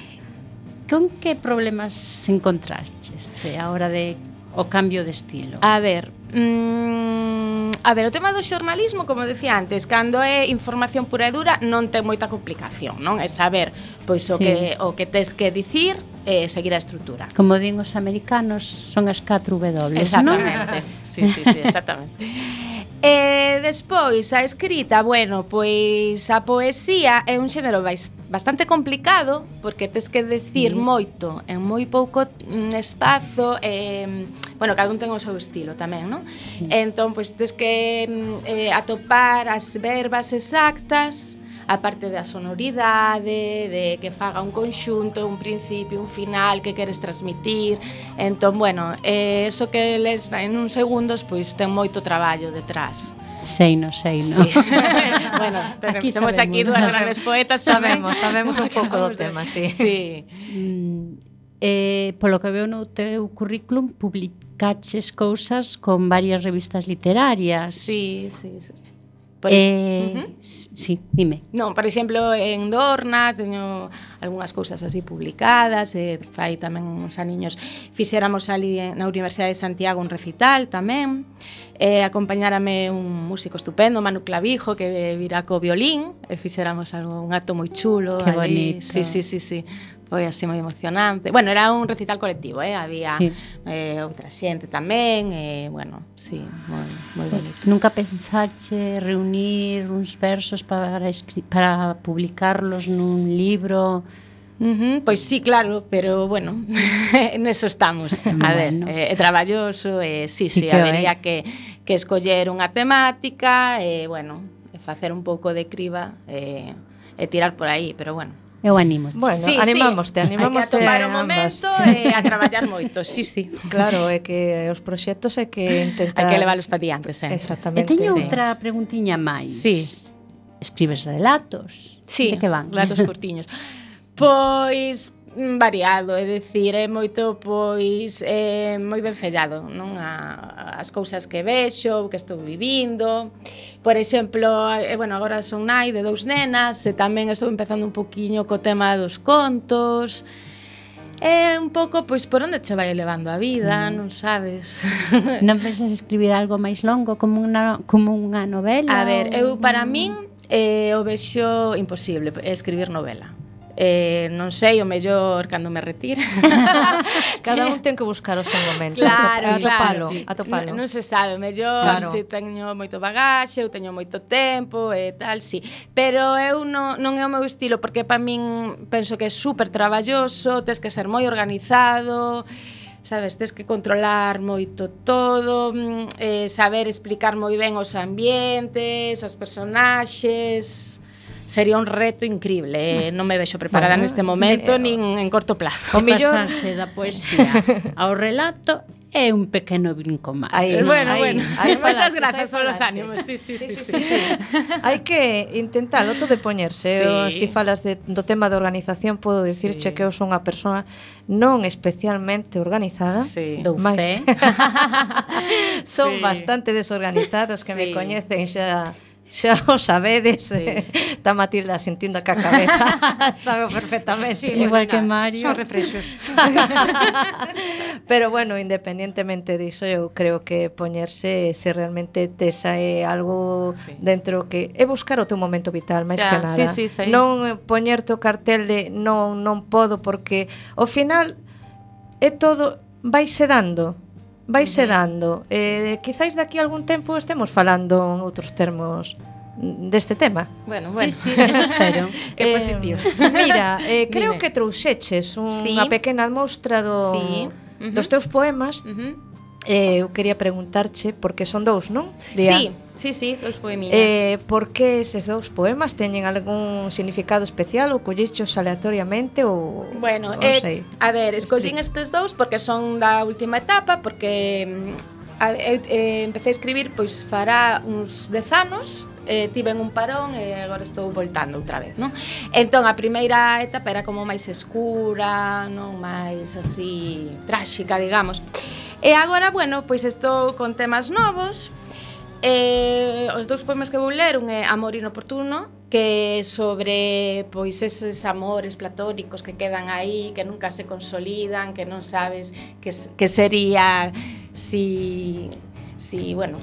Con que problemas encontraches a hora de o cambio de estilo? A ver, mm, a ver, o tema do xornalismo, como decía antes, cando é información pura e dura non ten moita complicación, non? É saber pois o sí. que o que tes que dicir e seguir a estrutura. Como din os americanos, son as 4 W, Exactamente sí, sí, sí, exactamente. E eh, despois a escrita, bueno, pois a poesía é un xénero bastante complicado porque tes que decir sí. moito en moi pouco mm, espazo e bueno, cada un ten o seu estilo tamén, non? Sí. Entón, pois tes que mm, eh, atopar as verbas exactas a parte da sonoridade, de que faga un conxunto, un principio, un final que queres transmitir. Entón, bueno, eh, eso que les en uns segundos pois ten moito traballo detrás. Sei, no sei, no. Sí. bueno, tenemos, aquí temos aquí dúas grandes poetas sabemos, sabemos un pouco do tema, sí. sí. Mm, eh, polo que veo no teu currículum publicaches cousas con varias revistas literarias. Sí, sí, sí. Por eh, uh. Sí, dime. Non, por exemplo, en Dorna teño algunhas cousas así publicadas, e fai tamén uns aniños fixéramos ali na Universidade de Santiago un recital tamén, eh, acompañárame un músico estupendo, Manu Clavijo, que virá co violín, e fixéramos algo, un acto moi chulo. Que ali. bonito. Sí, sí, sí, sí foi así moi emocionante. Bueno, era un recital colectivo, eh? había sí. eh, outra xente tamén, e, eh, bueno, sí, moi, moi bonito. Nunca pensache reunir uns versos para, para publicarlos nun libro? Uh -huh, pois sí, claro, pero bueno, neso estamos. A ver, bueno. eh, é traballoso, eh, sí, sí, sí que habería que, que escoller unha temática, e, eh, bueno, eh, facer un pouco de criba e, eh, e tirar por aí, pero bueno, Eu animo. Bueno, sí, animámoste, sí. animámoste. Hai que atopar o momento e a traballar moito, sí, sí. Claro, é que os proxectos é que intentar... Hai que leválos para diante, sempre. Exactamente. E teño sí. outra preguntiña máis. Sí. Escribes relatos? Sí, de que van? relatos curtiños. Pois variado, é dicir, é moito pois é moi ben fellado, non a, as cousas que vexo, que estou vivindo. Por exemplo, e, bueno, agora son nai de dous nenas, e tamén estou empezando un poquiño co tema dos contos. É un pouco pois por onde che vai levando a vida, mm. non sabes. non pensas escribir algo máis longo como unha como unha novela? A ver, eu para min eh, o vexo imposible escribir novela Eh, non sei, o mellor cando me retire Cada un ten que buscar o seu momento Claro, sí, atopalo, claro sí. atopalo. Non, non se sabe, mellor claro. se teño moito bagaxe Eu teño moito tempo e tal, sí Pero eu non, non é o meu estilo Porque para min penso que é super traballoso Tes que ser moi organizado sabes, tes que controlar moito todo, mm, eh, saber explicar moi ben os ambientes, os personaxes, sería un reto increíble. Eh, mm. non me vexo preparada bueno, neste momento eh, nin en corto plazo. O millor pasarse da poesía ao relato é un pequeno brinco máis. Aí, bueno, ahí, bueno. Ahí Moitas gracias polos ánimos. Sí, sí, sí. sí, sí, sí, sí. Hai que intentar todo de poñerse. Sí. O, si falas de, do tema da organización, podo dicirche sí. que eu son unha persoa non especialmente organizada. Sí. Dou fe. son sí. bastante desorganizados que sí. me coñecen xa xa o sabedes, sí. está Matilda sentindo que a cabeza sabe perfectamente. Sí, Igual bueno, que Mario. Son refrexos. Pero bueno, independientemente diso, eu creo que poñerse se realmente tesa é algo sí. dentro que é buscar o teu momento vital, máis que nada. Sí, sí, sí. Non poñer o cartel de non non podo porque ao final é todo vai se dando vai se dando. Eh, quizáis daqui a algún tempo estemos falando en outros termos deste tema. Bueno, bueno, sí, sí, eso espero. que eh, positivo. Mira, eh, creo Dime. que trouxeches unha sí. pequena mostra do, sí. uh -huh. dos teus poemas. Uh -huh. Eh, eu quería preguntarche porque son dous, non? Lea. Sí, Sí, sí, dos poemiñas. Eh, por que eses dous poemas teñen algún significado especial ou collichos aleatoriamente ou Bueno, ou eh, sei. a ver, escollín estes dous porque son da última etapa, porque mm, a, eu eh, empecé a escribir pois fará uns 10 anos, eh, tiven un parón e agora estou voltando outra vez, non? Entón, a primeira etapa era como máis escura, non máis así tráxica, digamos. E agora, bueno, pois estou con temas novos, Eh, os dous poemas que vou ler un é Amor inoportuno, que é sobre pois eses amores platónicos que quedan aí, que nunca se consolidan, que non sabes que, que sería si, si, bueno,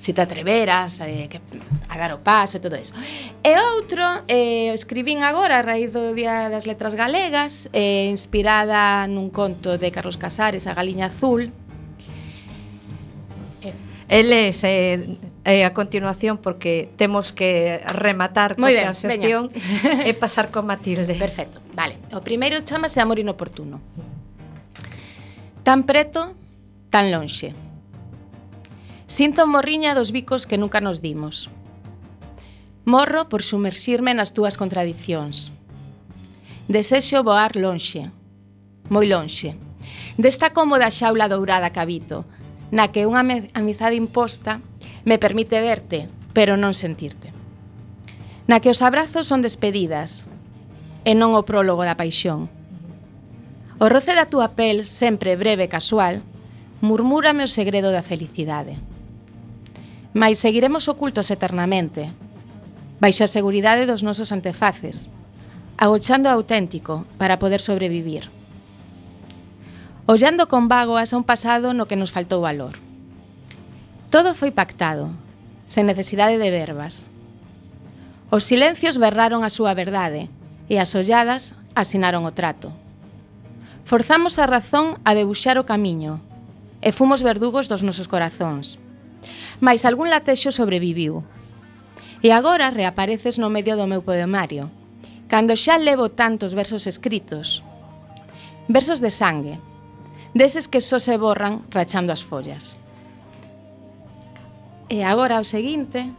si te atreveras eh, que, a dar o paso e todo eso. E outro, eh, o escribín agora a raíz do Día das Letras Galegas, eh, inspirada nun conto de Carlos Casares, A Galiña Azul, Eles eh, eh, a continuación porque temos que rematar Muy coa sección e pasar con Matilde. Perfecto, vale. O primeiro chamase Amor Inoportuno. Tan preto, tan lonxe. Sinto morriña dos bicos que nunca nos dimos. Morro por sumersirme nas túas contradiccións. Desexo voar lonxe, moi lonxe, desta cómoda xaula dourada que habito, na que unha amizade imposta me permite verte, pero non sentirte. Na que os abrazos son despedidas e non o prólogo da paixón. O roce da túa pel, sempre breve e casual, murmúrame o segredo da felicidade. Mais seguiremos ocultos eternamente, baixo a seguridade dos nosos antefaces, agochando o auténtico para poder sobrevivir. Ollando con vagoas a un pasado no que nos faltou valor. Todo foi pactado, sen necesidade de verbas. Os silencios berraron a súa verdade e as olladas asinaron o trato. Forzamos a razón a debuxar o camiño e fomos verdugos dos nosos corazóns. Mais algún latexo sobreviviu. E agora reapareces no medio do meu poemario, cando xa levo tantos versos escritos. Versos de sangue, deses que só se borran rachando as follas. E agora o seguinte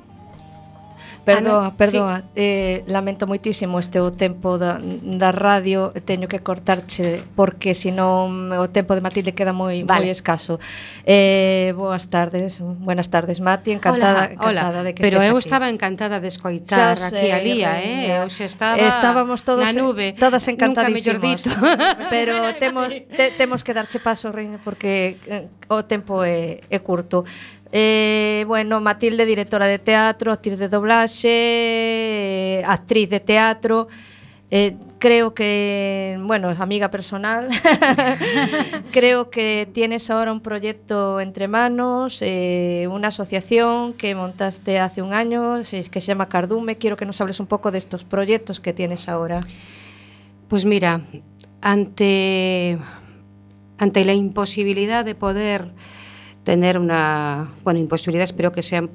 Perdoa, Ana, perdoa. Sí. Eh, lamento moitísimo este o tempo da, da radio, teño que cortarche porque senón mm, o tempo de Matilde queda moi vale. moi escaso. Eh, boas tardes, buenas tardes, Mati, encantada, hola, encantada hola. de que Pero eu aquí. estaba encantada de escoitar Xa aquí a Lía, eh? Eu xa estaba Estábamos todos na nube, todas encantadísimos. Pero temos te, temos que darche paso, Reina, porque eh, o tempo é, é curto. Eh, bueno, Matilde, directora de teatro, actriz de doblaxe, eh, actriz de teatro, eh, creo que, bueno, amiga personal, creo que tienes ahora un proyecto entre manos, una asociación que montaste hace un año, que se llama Cardume. Quiero que nos hables un poco de estos proyectos que tienes ahora. Pues mira, ante, ante la imposibilidad de poder tener una, bueno, imposibilidad espero que sea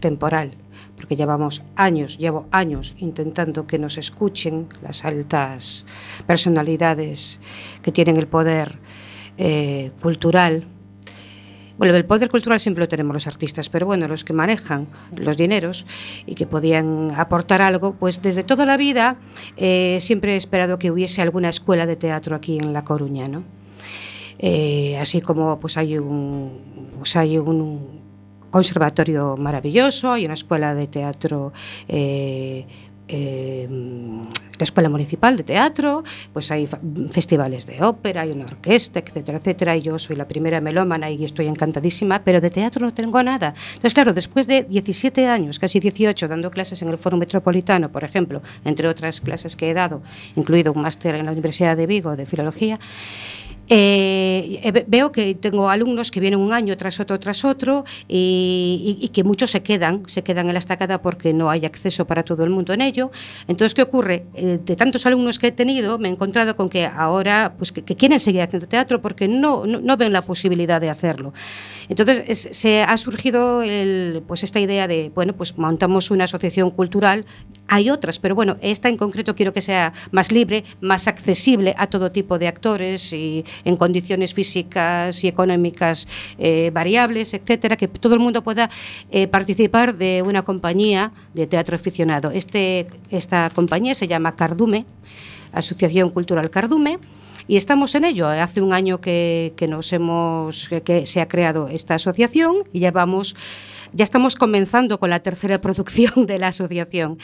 temporal, porque llevamos años, llevo años intentando que nos escuchen las altas personalidades que tienen el poder eh, cultural. Bueno, el poder cultural siempre lo tenemos los artistas, pero bueno, los que manejan los dineros y que podían aportar algo, pues desde toda la vida eh, siempre he esperado que hubiese alguna escuela de teatro aquí en La Coruña, ¿no? Eh, así como pues hay un, pues hay un conservatorio maravilloso, hay una escuela de teatro eh, eh, la Escuela Municipal de Teatro, pues hay festivales de ópera, hay una orquesta, etcétera, etcétera, y yo soy la primera melómana y estoy encantadísima, pero de teatro no tengo nada. Entonces, claro, después de 17 años, casi 18, dando clases en el Foro Metropolitano, por ejemplo, entre otras clases que he dado, incluido un máster en la Universidad de Vigo de Filología, eh, eh, ve- veo que tengo alumnos que vienen un año tras otro tras otro y, que muchos se quedan, se quedan en la estacada porque no hay acceso para todo el mundo en ello. Entonces, ¿qué ocurre? Eh, de tantos alumnos que he tenido, me he encontrado con que ahora pues, que, quieren seguir haciendo teatro porque no, no, ven la posibilidad de hacerlo. Entonces, es- se ha surgido el, pues esta idea de, bueno, pues montamos una asociación cultural. Hay otras, pero bueno, esta en concreto quiero que sea más libre, más accesible a todo tipo de actores y en condiciones físicas y económicas eh, variables, etcétera, que todo el mundo pueda eh, participar de una compañía de teatro aficionado. Este, esta compañía se llama Cardume, Asociación Cultural Cardume. Y estamos en ello. Hace un año que, que nos hemos que, se ha creado esta asociación y ya vamos ya estamos comenzando con la tercera producción de la asociación.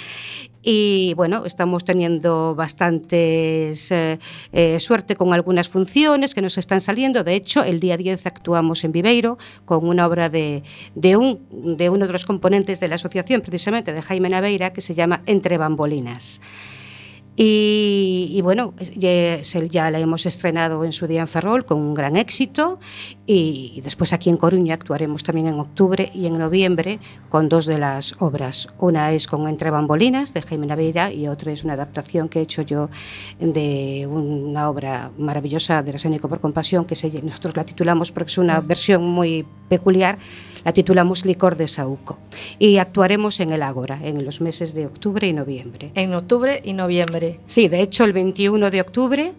Y bueno, estamos teniendo bastantes eh, eh, suerte con algunas funciones que nos están saliendo. De hecho, el día 10 actuamos en Viveiro con una obra de, de, un, de uno de los componentes de la asociación, precisamente de Jaime Naveira, que se llama Entre Bambolinas. Y, y bueno, ya, ya, la hemos estrenado en su día en Ferrol con un gran éxito y después aquí en Coruña actuaremos también en octubre y en noviembre con dos de las obras. Una es con Entre Bambolinas de Jaime Naveira y otra es una adaptación que he hecho yo de una obra maravillosa de Rasénico por Compasión que nosotros la titulamos porque es una versión muy peculiar la titulamos Licor de Saúco y actuaremos en el Ágora en los meses de octubre y noviembre. En octubre y noviembre. Sí, de hecho el 21 de octubre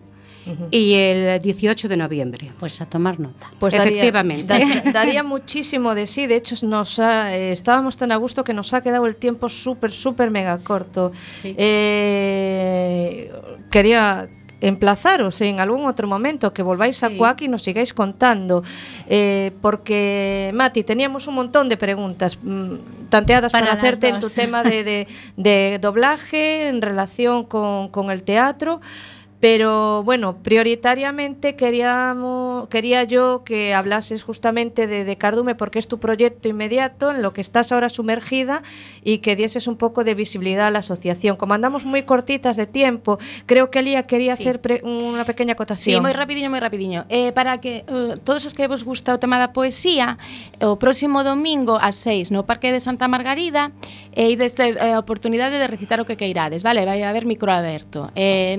Uh -huh. y el 18 de noviembre. Pues a tomar nota. Pues Efectivamente. Daría, daría muchísimo de sí. De hecho, nos ha, eh, estábamos tan a gusto que nos ha quedado el tiempo súper, súper mega corto. Sí. Eh, quería emplazaros en algún outro momento que volváis sí. a Cuac e nos sigáis contando. Eh, porque, Mati, teníamos un montón de preguntas mm, tanteadas para, para hacerte dos. en tu tema de, de, de doblaje en relación con, con el teatro. Pero bueno, prioritariamente queríamos, quería yo que hablases justamente de, de, Cardume porque es tu proyecto inmediato en lo que estás ahora sumergida y que dieses un poco de visibilidad a la asociación. Como andamos muy cortitas de tiempo, creo que Elía quería sí. hacer pre, una pequeña acotación. Sí, moi rapidiño, moi rapidiño. Eh, para que uh, todos os que vos gusta o tema da poesía, o próximo domingo ás 6 no Parque de Santa Margarida eh, e eh, ides ter a eh, oportunidade de recitar o que queirades, vale? Vai haber micro aberto. Eh,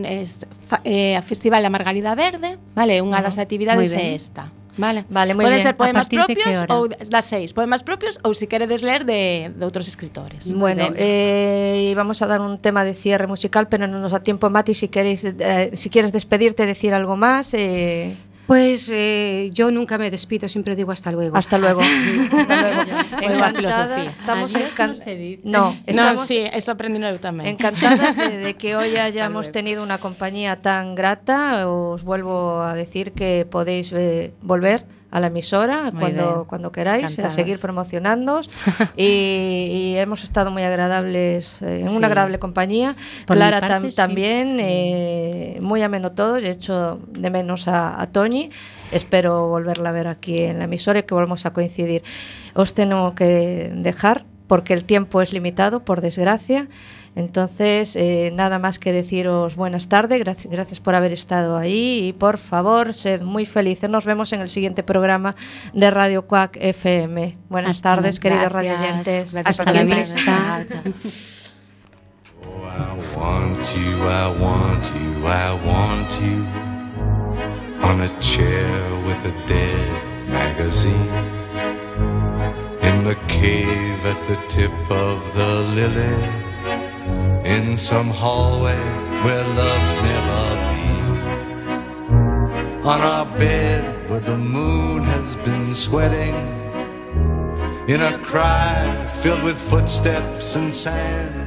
fa, eh, Festival da Margarida Verde, vale? Unha das actividades é esta. Vale, vale moi Poden ser poemas propios ou das seis, poemas propios ou se si queredes ler de, de outros escritores. Bueno, eh, vamos a dar un tema de cierre musical, pero non nos da tiempo, Mati, si queréis, eh, si quieres despedirte, decir algo más. Eh... Pues eh, yo nunca me despido, siempre digo hasta luego. Hasta luego. hasta luego. Encantadas, estamos encantadas. No, estamos no, sí, eso aprendí yo también. Encantadas de, de, que hoy hayamos tenido una compañía tan grata. Os vuelvo a decir que podéis eh, volver a la emisora muy cuando, bien. cuando queráis, Encantadas. a seguir promocionándonos. y, y, hemos estado muy agradables, eh, en sí. una agradable compañía. Por Clara parte, tam, sí. también, eh, muy ameno todo. He hecho de menos a, a Toñi. Espero volverla a ver aquí en la emisora y que volvamos a coincidir. Os tengo que dejar porque el tiempo es limitado, por desgracia. Entonces, eh, nada más que deciros buenas tardes, gracias, gracias por haber estado ahí y por favor, sed muy felices. Nos vemos en el siguiente programa de Radio Cuac FM. Buenas Hasta tardes, queridos radioyentes. Hasta la vista. Oh, I want you, I want you, I want you on a chair with a dead magazine in the cave at the tip of the lily in some hallway where love's never been. On our bed where the moon has been sweating. In a cry filled with footsteps and sand.